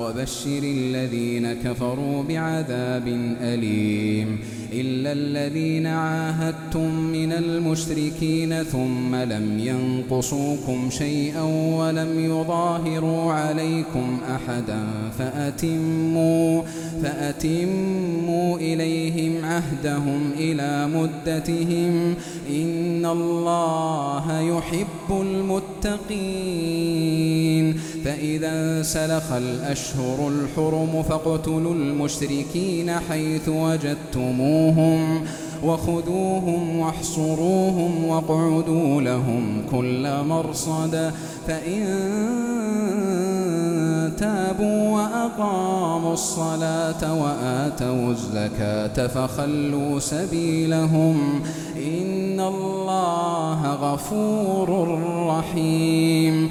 وبشر الذين كفروا بعذاب أليم إلا الذين عاهدتم من المشركين ثم لم ينقصوكم شيئا ولم يظاهروا عليكم أحدا فأتموا, فأتموا إليهم عهدهم إلى مدتهم إن الله يحب المتقين فإذا سلخ الأشهر الحرم فاقتلوا المشركين حيث وجدتموهم وخذوهم واحصروهم واقعدوا لهم كل مرصد فإن تابوا وأقاموا الصلاة وآتوا الزكاة فخلوا سبيلهم إن الله غفور رحيم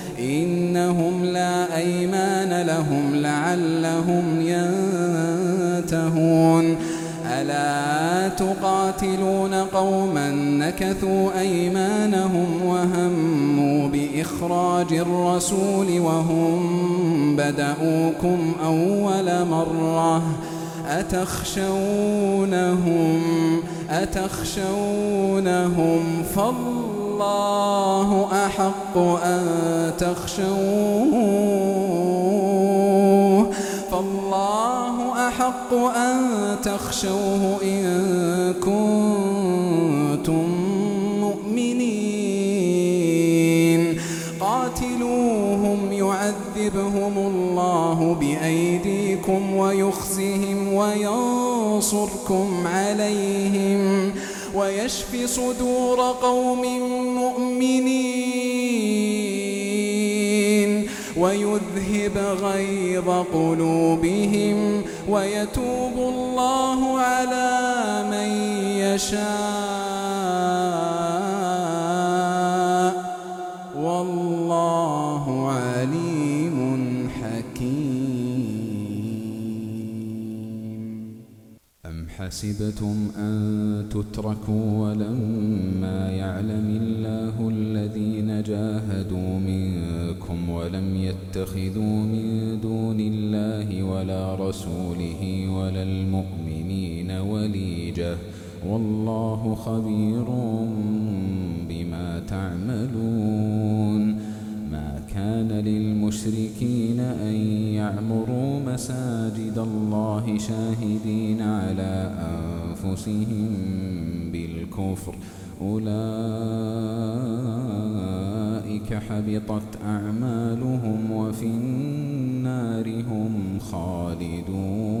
إنهم لا أيمان لهم لعلهم ينتهون. ألا تقاتلون قوما نكثوا أيمانهم وهموا بإخراج الرسول وهم بدأوكم أول مرة. أتخشونهم أتخشونهم فالله أحق أن تخشوه فالله أحق أن تخشوه إن كنتم مؤمنين. قاتلوهم يعذبهم الله بأيديكم ويخزهم وينصركم عليهم. ويشف صدور قوم مؤمنين ويذهب غيظ قلوبهم ويتوب الله على من يشاء. حكيم أحسبتم أن تتركوا ولما يعلم الله الذين جاهدوا منكم ولم يتخذوا من دون الله ولا رسوله ولا المؤمنين وليجة والله خبير بما تعملون ما كان للمشركين أن يعمروا مساجد الله شاهدين على أنفسهم بالكفر. أولئك حبطت أعمالهم وفي النار هم خالدون.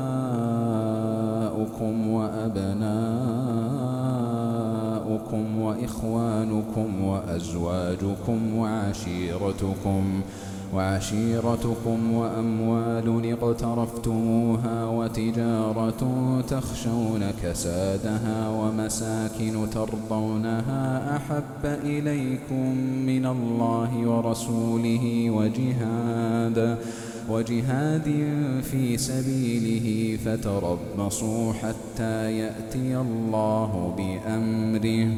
وإخوانكم وأزواجكم وعشيرتكم وعشيرتكم وأموال اقترفتموها وتجارة تخشون كسادها ومساكن ترضونها أحب إليكم من الله ورسوله وجهاد وجهاد في سبيله فتربصوا حتى يأتي الله بأمره.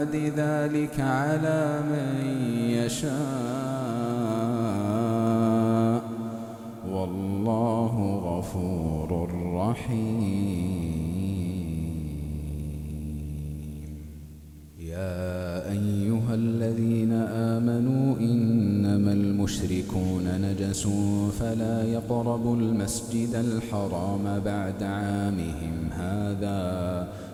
بعد ذلك على من يشاء. والله غفور رحيم. يا أيها الذين آمنوا إنما المشركون نجس فلا يقربوا المسجد الحرام بعد عامهم. هذا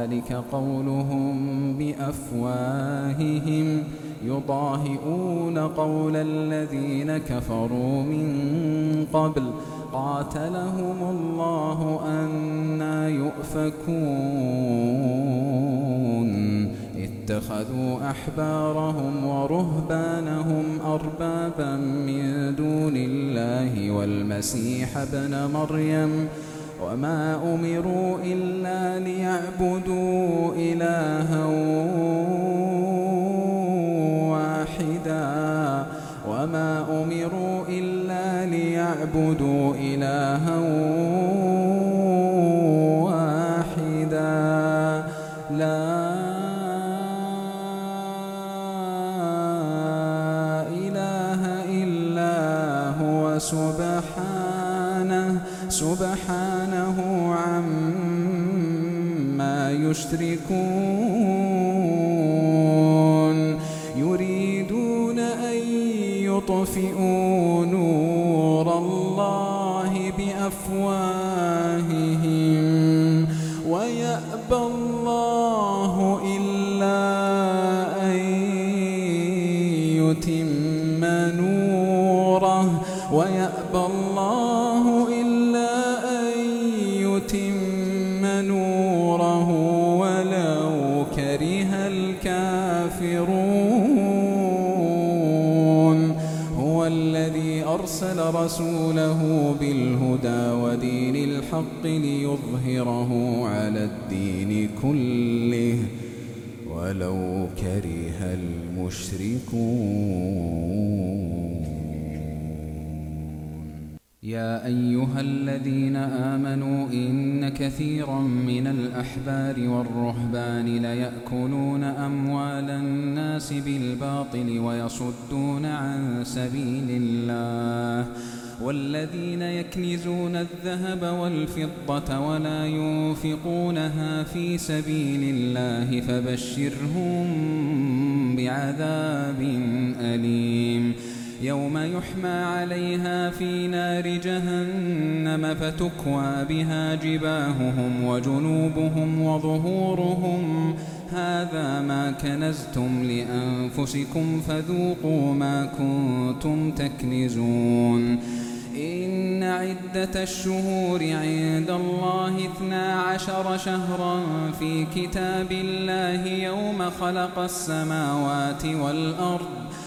ذلك قولهم بأفواههم يضاهئون قول الذين كفروا من قبل قاتلهم الله أنا يؤفكون اتخذوا أحبارهم ورهبانهم أربابا من دون الله والمسيح ابن مريم وما أمروا إلا ليعبدوا إلها واحدا. وما أمروا إلا ليعبدوا إلها واحدا. لا إله إلا هو. سبحانه سبحانه يشركون كثيرا من الأحبار والرهبان ليأكلون أموال الناس بالباطل ويصدون عن سبيل الله. والذين يكنزون الذهب والفضة ولا ينفقونها في سبيل الله فبشرهم بعذاب يوم يحمى عليها في نار جهنم فتكوى بها جباههم وجنوبهم وظهورهم. هذا ما كنزتم لأنفسكم فذوقوا ما كنتم تكنزون. إن عدة الشهور عند الله اثنا عشر شهرا في كتاب الله يوم خلق السماوات والأرض.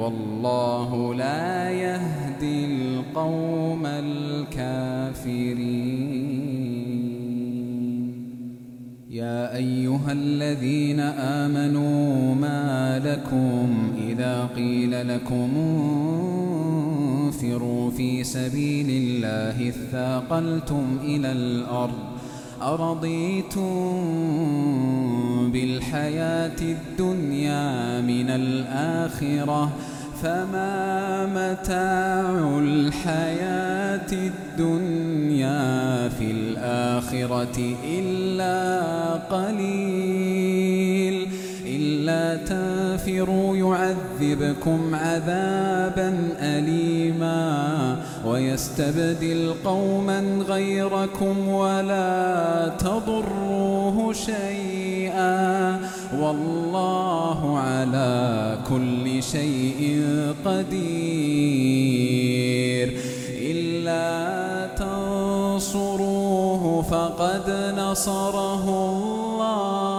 والله لا يهدي القوم الكافرين. يا أيها الذين آمنوا ما لكم إذا قيل لكم انفروا في سبيل الله اثاقلتم إلى الأرض أرضيتم بالحياة الدنيا من الآخرة فما متاع الحياة الدنيا في الآخرة إلا قليل إلا تنفروا يعذبكم عذابا أليما. ويستبدل قوما غيركم ولا تضروه شيئا والله على كل شيء قدير. إلا تنصروه فقد نصره الله.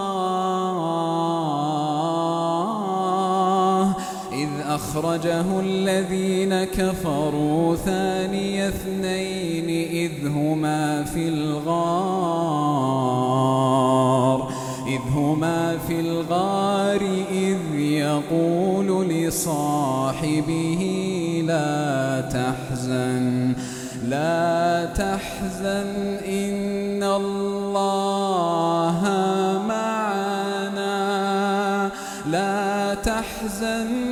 أخرجه الذين كفروا ثاني اثنين إذ هما في الغار إذ هما في الغار إذ يقول لصاحبه لا تحزن لا تحزن إن الله معنا لا تحزن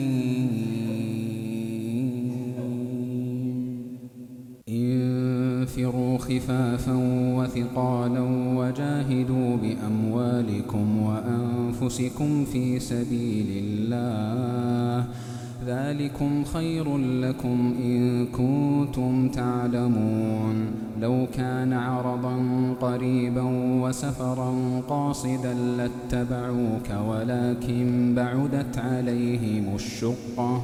خفافا وثقالا وجاهدوا بأموالكم وأنفسكم في سبيل الله. ذلكم خير لكم إن كنتم تعلمون. لو كان عرضا قريبا وسفرا قاصدا لاتبعوك ولكن بعدت عليهم الشقة.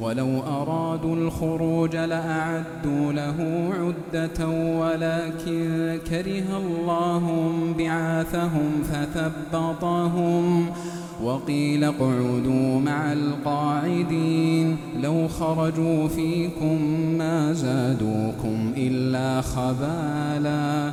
ولو أرادوا الخروج لأعدوا له عدة ولكن كره الله بعاثهم فثبطهم وقيل اقعدوا مع القاعدين لو خرجوا فيكم ما زادوكم إلا خبالا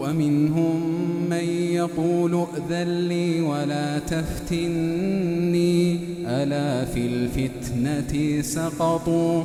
ومنهم من يقول ائذن لي ولا تفتني. ألا في الفتنة سقطوا؟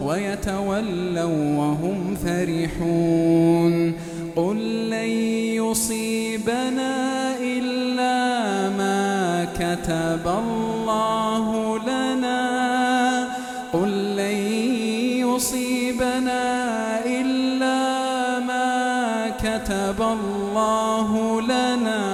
ويتولوا وهم فرحون. قل لن يصيبنا إلا ما كتب الله لنا. قل لن يصيبنا إلا ما كتب الله لنا.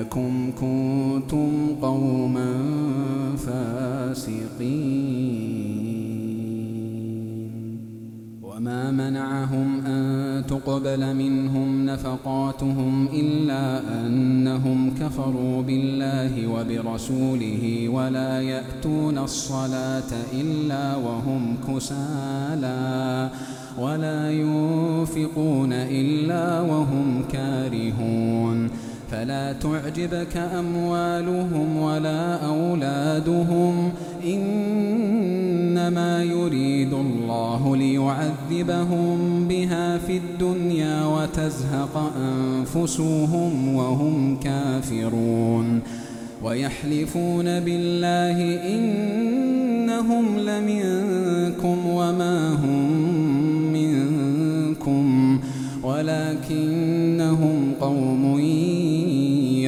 إنكم كنتم قوما فاسقين. وما منعهم أن تقبل منهم نفقاتهم إلا أنهم كفروا بالله وبرسوله ولا يأتون الصلاة إلا وهم كسالى ولا ينفقون إلا وهم كارهون. فلا تعجبك أموالهم ولا أولادهم. إنما يريد الله ليعذبهم بها في الدنيا وتزهق أنفسهم وهم كافرون. ويحلفون بالله إنهم لمنكم وما هم منكم. ولكنهم قوم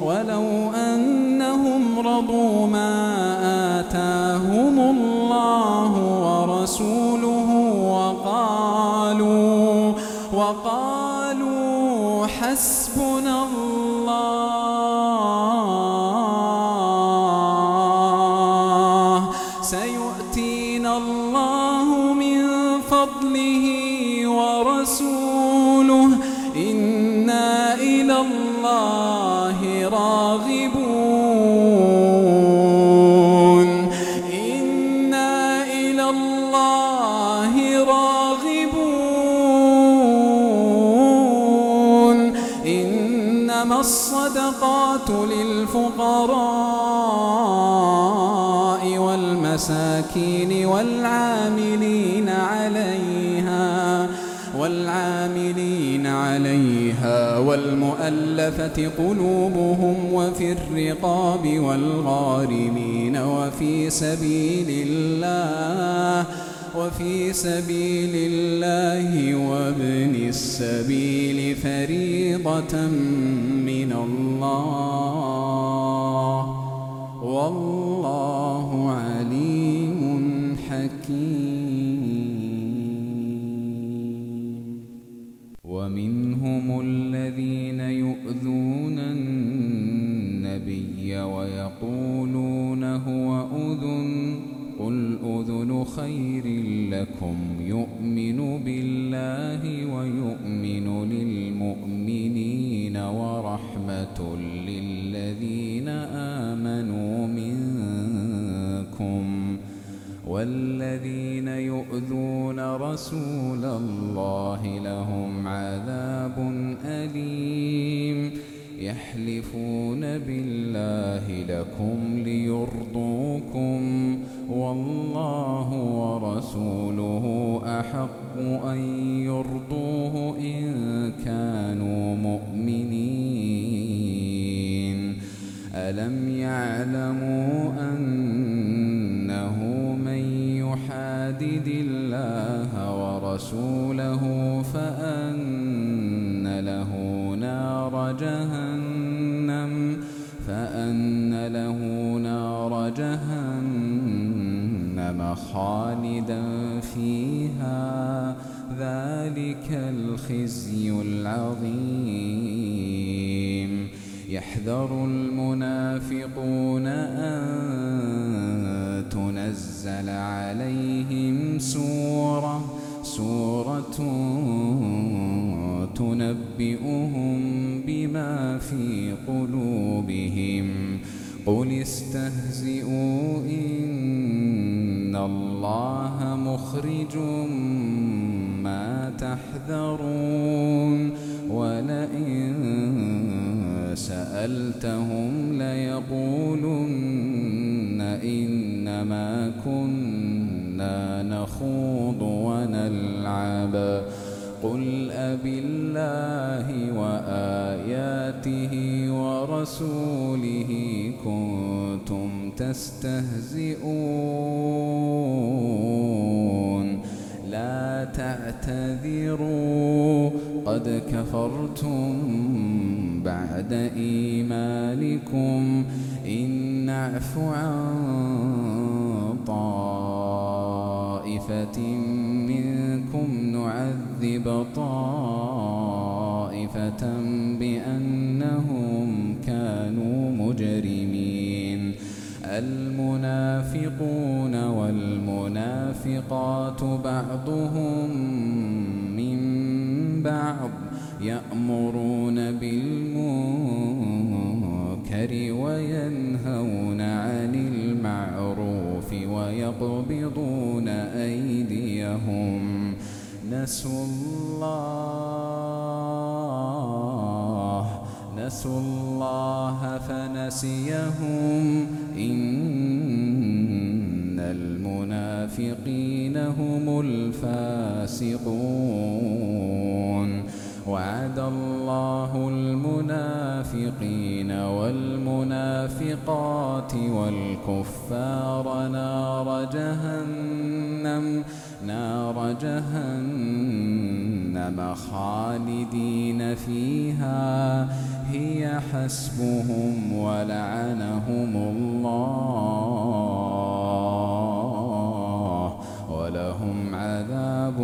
ولو أنهم رضوا ما آتاهم الله ورسوله وقالوا وقالوا حسبنا الله والمساكين والعاملين عليها والعاملين عليها والمؤلفة قلوبهم وفي الرقاب والغارمين وفي سبيل الله وفي سبيل الله وابن السبيل فريضة من الله. والله خير لكم. يؤمن بالله ويؤمن للمؤمنين ورحمة للذين آمنوا منكم والذين يؤذون رسول الله لهم عذاب أليم. يحلفون بالله لكم ليرضوكم والله ورسوله أحق أن يرضوه إن كانوا مؤمنين. ألم يعلموا أنه من يحادد الله ورسوله فأن له نار جهنم فأن له نار جهنم. خالدا فيها ذلك الخزي العظيم. يحذر المنافقون أن تنزل عليهم سورة سورة تنبئهم بما في قلوبهم. قل استهزئوا إن الله مخرج ما تحذرون ولئن سألتهم ليقولن إنما كنا نخوض ونلعب. قل أبالله وآياته ورسوله كنتم تستهزئون. لا تعتذروا قد كفرتم بعد إيمانكم. إن نعف عن طائفة منكم نعذب طائفة بأنهم المنافقون والمنافقات بعضهم من بعض يأمرون بالمنكر وينهون عن المعروف ويقبضون أيديهم. نسوا الله نسوا الله فنسيهم. إن المنافقين هم الفاسقون. وعد الله المنافقين والمنافقات والكفار نار جهنم. نار جهنم خالدين فيها. هي حسبهم ولعنهم الله ولهم عذاب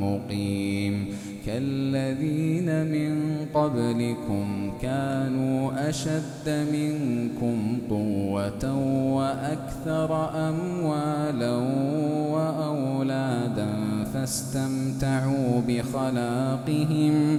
مقيم كالذين من قبلكم كانوا أشد منكم قوة وأكثر أموالا وأولادا فاستمتعوا بخلاقهم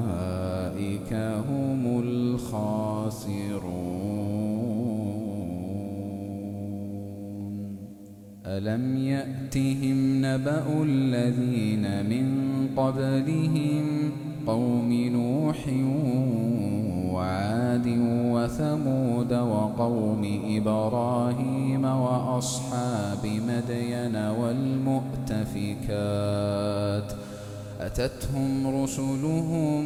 هم الخاسرون. ألم يأتهم نبأ الذين من قبلهم قوم نوح وعاد وثمود وقوم إبراهيم وأصحاب مدين والمؤتفكات؟ أتتهم رسلهم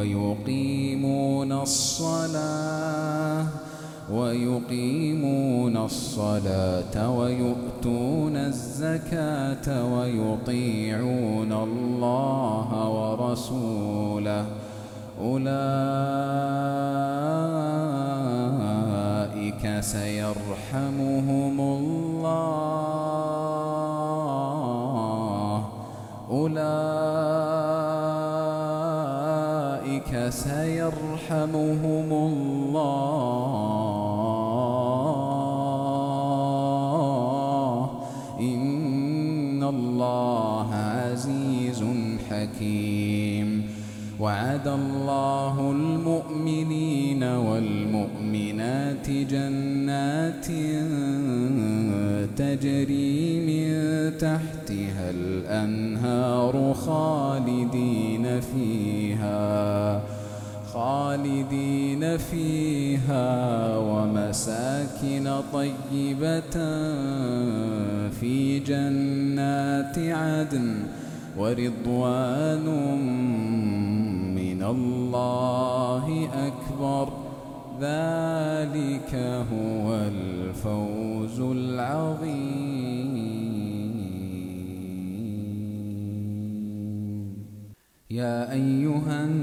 ويقيمون الصلاة ويقيمون الصلاة ويؤتون الزكاة ويطيعون الله ورسوله. أولئك سيرحمهم الله. سيرحمهم الله إن الله عزيز حكيم وعد الله المؤمنين والمؤمنات جنات تجري من تحتها الأنهار طيبة في جنات عدن ورضوان من الله أكبر. ذلك هو الفوز العظيم. يا أيها جاهد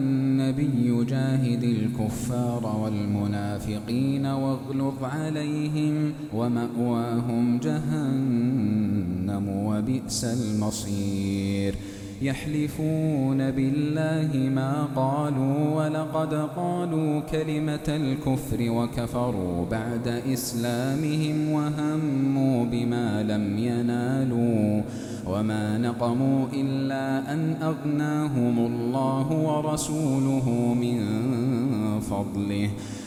الكفار والمنافقين واغلظ عليهم ومأواهم جهنم وبئس المصير. يحلفون بالله ما قالوا ولقد قالوا كلمة الكفر وكفروا بعد إسلامهم وهموا بما لم ينالوا. وما نقموا إلا أن أغناهم الله ورسوله من فضله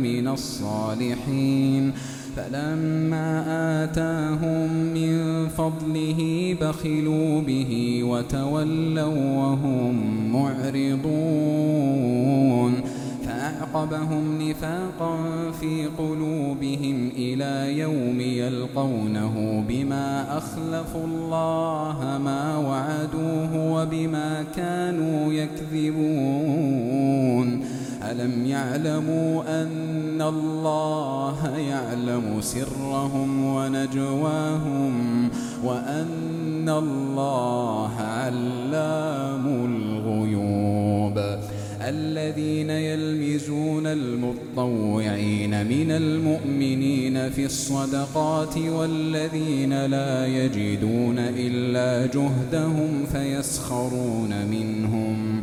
من الصالحين. فلما آتاهم من فضله بخلوا به وتولوا وهم معرضون. فأعقبهم نفاقا في قلوبهم إلى يوم يلقونه بما أخلفوا الله ما وعدوه وبما كانوا يكذبون. ألم يعلموا أن الله يعلم سرهم ونجواهم وأن الله علام الغيوب الذين يلمزون المطوعين من المؤمنين في الصدقات والذين لا يجدون إلا جهدهم فيسخرون منهم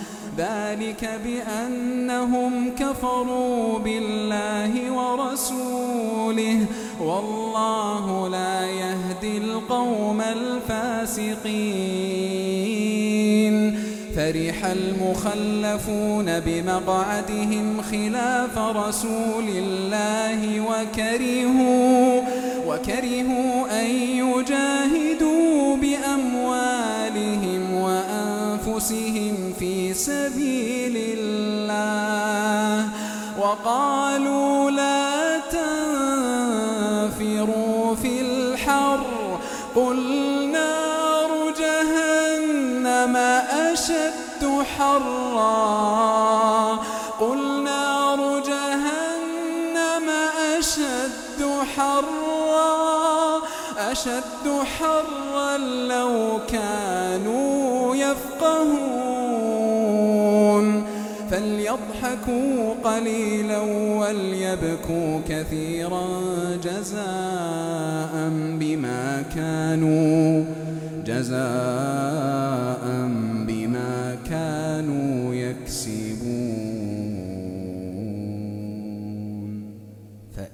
ذلك بأنهم كفروا بالله ورسوله والله لا يهدي القوم الفاسقين. فرح المخلفون بمقعدهم خلاف رسول الله وكرهوا وكرهوا أن يجاهدوا بأموالهم. وأنفسهم في سبيل الله وقالوا لا تنفروا في الحر قل نار جهنم أشد حرا قل نار جهنم أشد حرا أشد حرا لو كانوا يفقهون. فليضحكوا قليلا وليبكوا كثيرا جزاء بما كانوا جزاء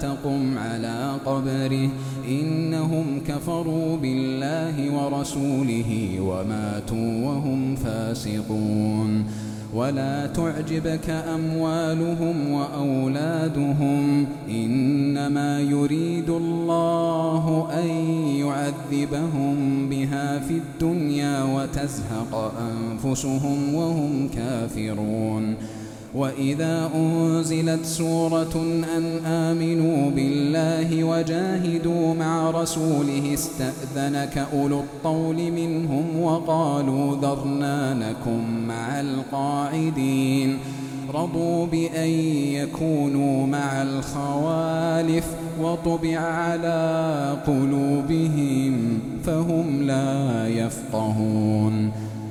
تقم على قبره. إنهم كفروا بالله ورسوله وماتوا وهم فاسقون. ولا تعجبك أموالهم وأولادهم. إنما يريد الله أن يعذبهم بها في الدنيا وتزهق أنفسهم وهم كافرون. وإذا أنزلت سورة أن آمنوا بالله وجاهدوا مع رسوله استأذنك أولو الطول منهم وقالوا ذرنا لكم مع القاعدين. رضوا بأن يكونوا مع الخوالف وطبع على قلوبهم فهم لا يفقهون.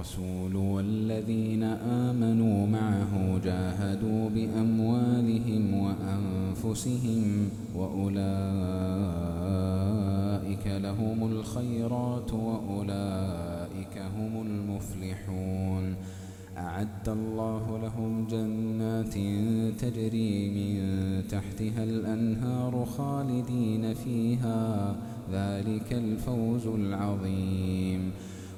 الرسول والذين آمنوا معه جاهدوا بأموالهم وأنفسهم وأولئك لهم الخيرات وأولئك هم المفلحون. أعد الله لهم جنات تجري من تحتها الأنهار خالدين فيها. ذلك الفوز العظيم.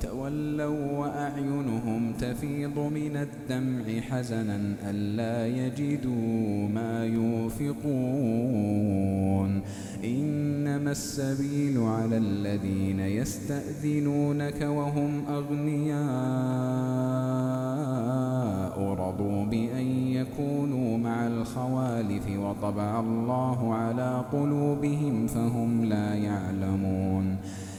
تولوا وأعينهم تفيض من الدمع حزنا ألا يجدوا ما ينفقون إنما السبيل على الذين يستأذنونك وهم أغنياء. رضوا بأن يكونوا مع الخوالف وطبع الله على قلوبهم فهم لا يعلمون.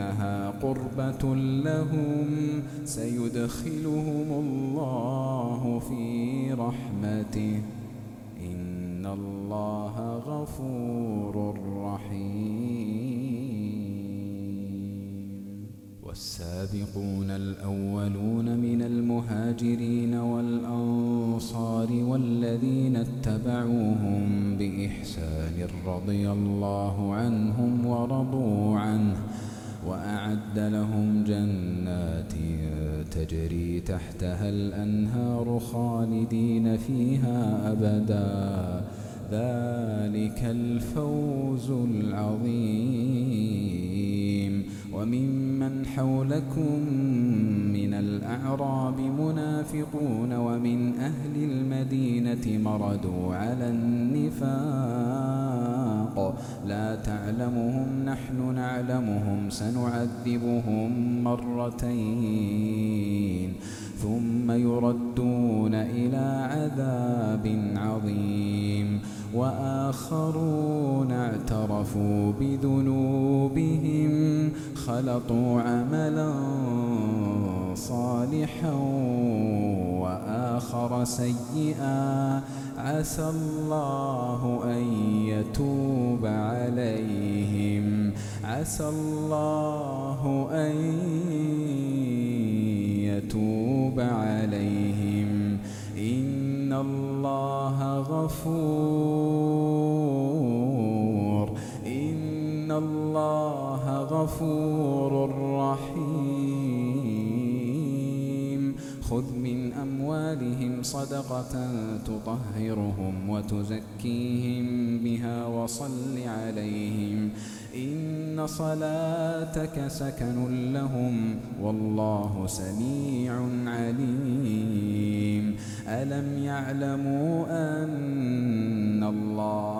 إنها قربة لهم سيدخلهم الله في رحمته. إن الله غفور رحيم. والسابقون الأولون من المهاجرين والأنصار والذين اتبعوهم بإحسان رضي الله عنهم ورضوا عنه. وأعد لهم جنات تجري تحتها الأنهار خالدين فيها أبدا. ذلك الفوز العظيم. وممن حولكم من الأعراب منافقون ومن أهل المدينة مردوا على النفاق. لا تعلمهم نحن نعلمهم. سنعذبهم مرتين ثم يردون إلى عذاب عظيم. وآخرون اعترفوا بذنوبهم خلطوا عملا صالحا وآخر سيئا. عسى الله أن يتوب عليهم. عسى الله أن يتوب عليهم. إن الله غفور. إن الله غفور رحيم. صدقة تطهرهم وتزكيهم بها وصل عليهم. إن صلاتك سكن لهم والله سميع عليم. ألم يعلموا أن الله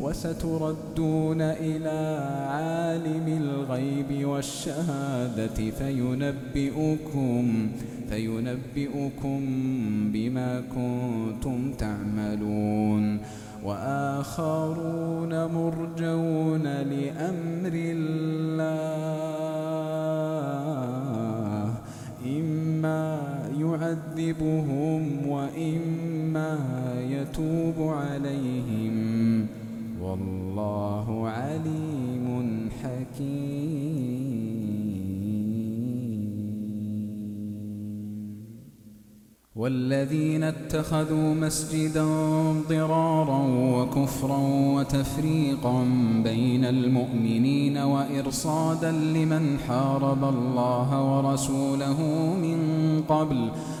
وستردون إلى عالم الغيب والشهادة فينبئكم فينبئكم بما كنتم تعملون. وآخرون مرجون لأمر الله إما يعذبهم وإما يتوب عليهم. والله عليم حكيم. والذين اتخذوا مسجدا ضرارا وكفرا وتفريقا بين المؤمنين وإرصادا لمن حارب الله ورسوله من قبل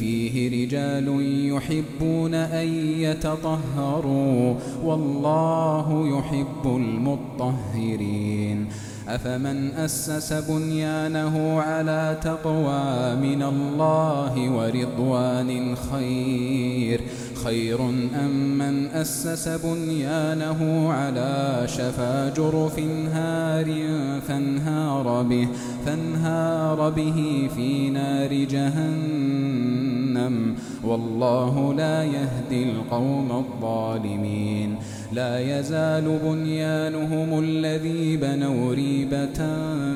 فيه رجال يحبون أن يتطهروا والله يحب المطهرين. أفمن أسس بنيانه على تقوى من الله ورضوان خير خير أم من أسس بنيانه على شفا جرف هار فانهار به فانهار به في نار جهنم. والله لا يهدي القوم الظالمين. لا يزال بنيانهم الذي بنوا ريبة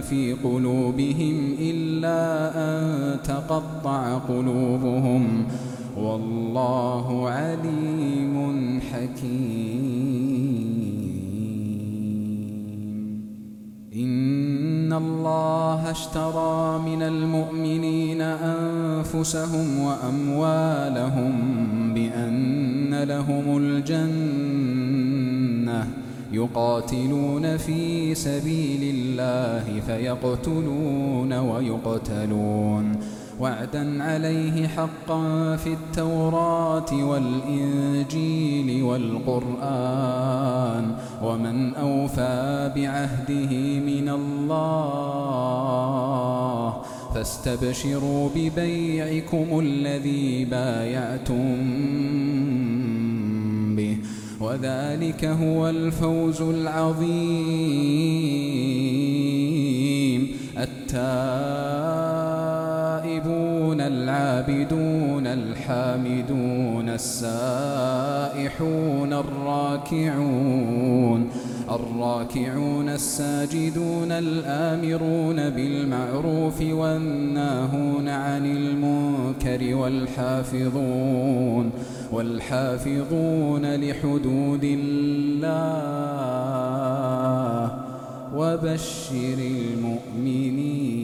في قلوبهم إلا أن تقطع قلوبهم. والله عليم حكيم. إن الله اشترى من المؤمنين أنفسهم وأموالهم بأن لهم الجنة يقاتلون في سبيل الله فيقتلون ويقتلون. وعدا عليه حقا في التوراة والإنجيل والقرآن. ومن أوفى بعهده من الله فاستبشروا ببيعكم الذي بايعتم به وذلك هو الفوز العظيم. التائبون العابدون الحامدون السائحون الراكعون. الراكعون الساجدون الآمرون بالمعروف والناهون عن المنكر والحافظون والحافظون لحدود الله وبشر المؤمنين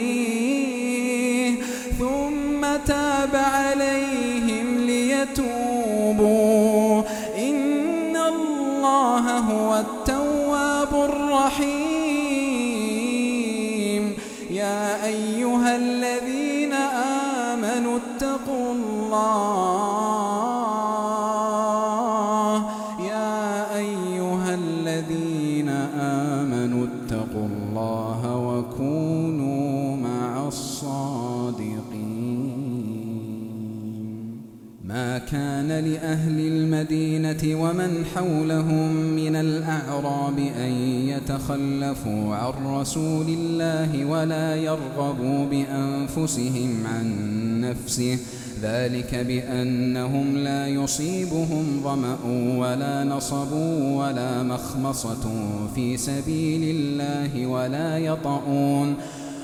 الله هو التواب الرحيم. يا أيها الذين آمنوا اتقوا الله. يا أيها الذين آمنوا اتقوا الله وكونوا مع الصادقين. ما كان لأهل المدينة ومن حولهم الأعراب أن يتخلفوا عن رسول الله ولا يرغبوا بأنفسهم عن نفسه. ذلك بأنهم لا يصيبهم ظمأ ولا نصب ولا مخمصة في سبيل الله ولا يطؤون.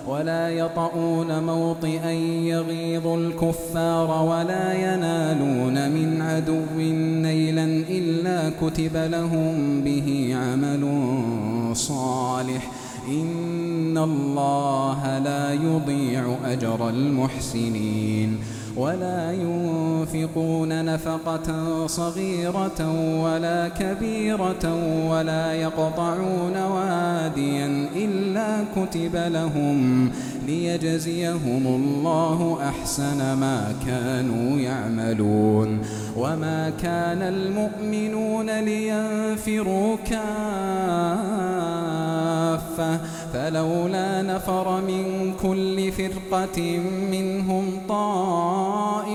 ولا يطؤون موطئا يغيظ الكفار ولا ينالون من عدو نيلا إلا كتب لهم به عمل صالح. إن الله لا يضيع أجر المحسنين. ولا ينفقون نفقة صغيرة ولا كبيرة ولا يقطعون واديا إلا كتب لهم ليجزيهم الله أحسن ما كانوا يعملون. وما كان المؤمنون لينفروا كافة فلولا نفر من كل فرقة منهم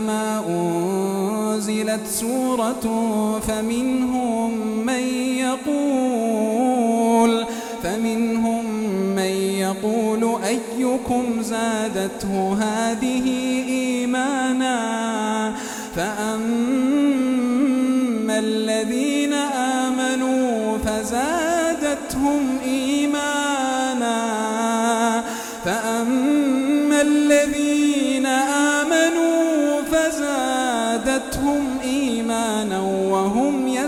ما أنزلت سورة فمنهم من يقول فمنهم من يقول أيكم زادته هذه إيمانا فأما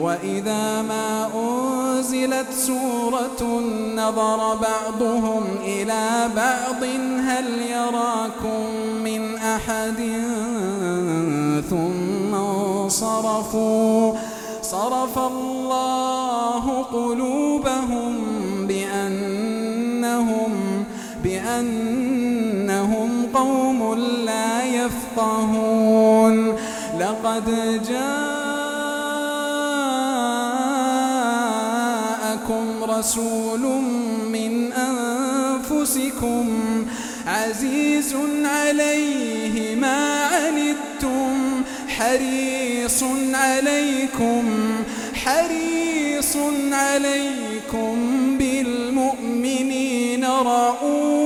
وإذا ما أنزلت سورة نظر بعضهم إلى بعض هل يراكم من أحد؟ ثم انصرفوا. صرف الله قلوبهم بأنهم بأنهم قوم لا يفقهون. لقد جاءكم رسول من أنفسكم عزيز عليه ما عنتم حريص عليكم حريص عليكم بالمؤمنين رؤوف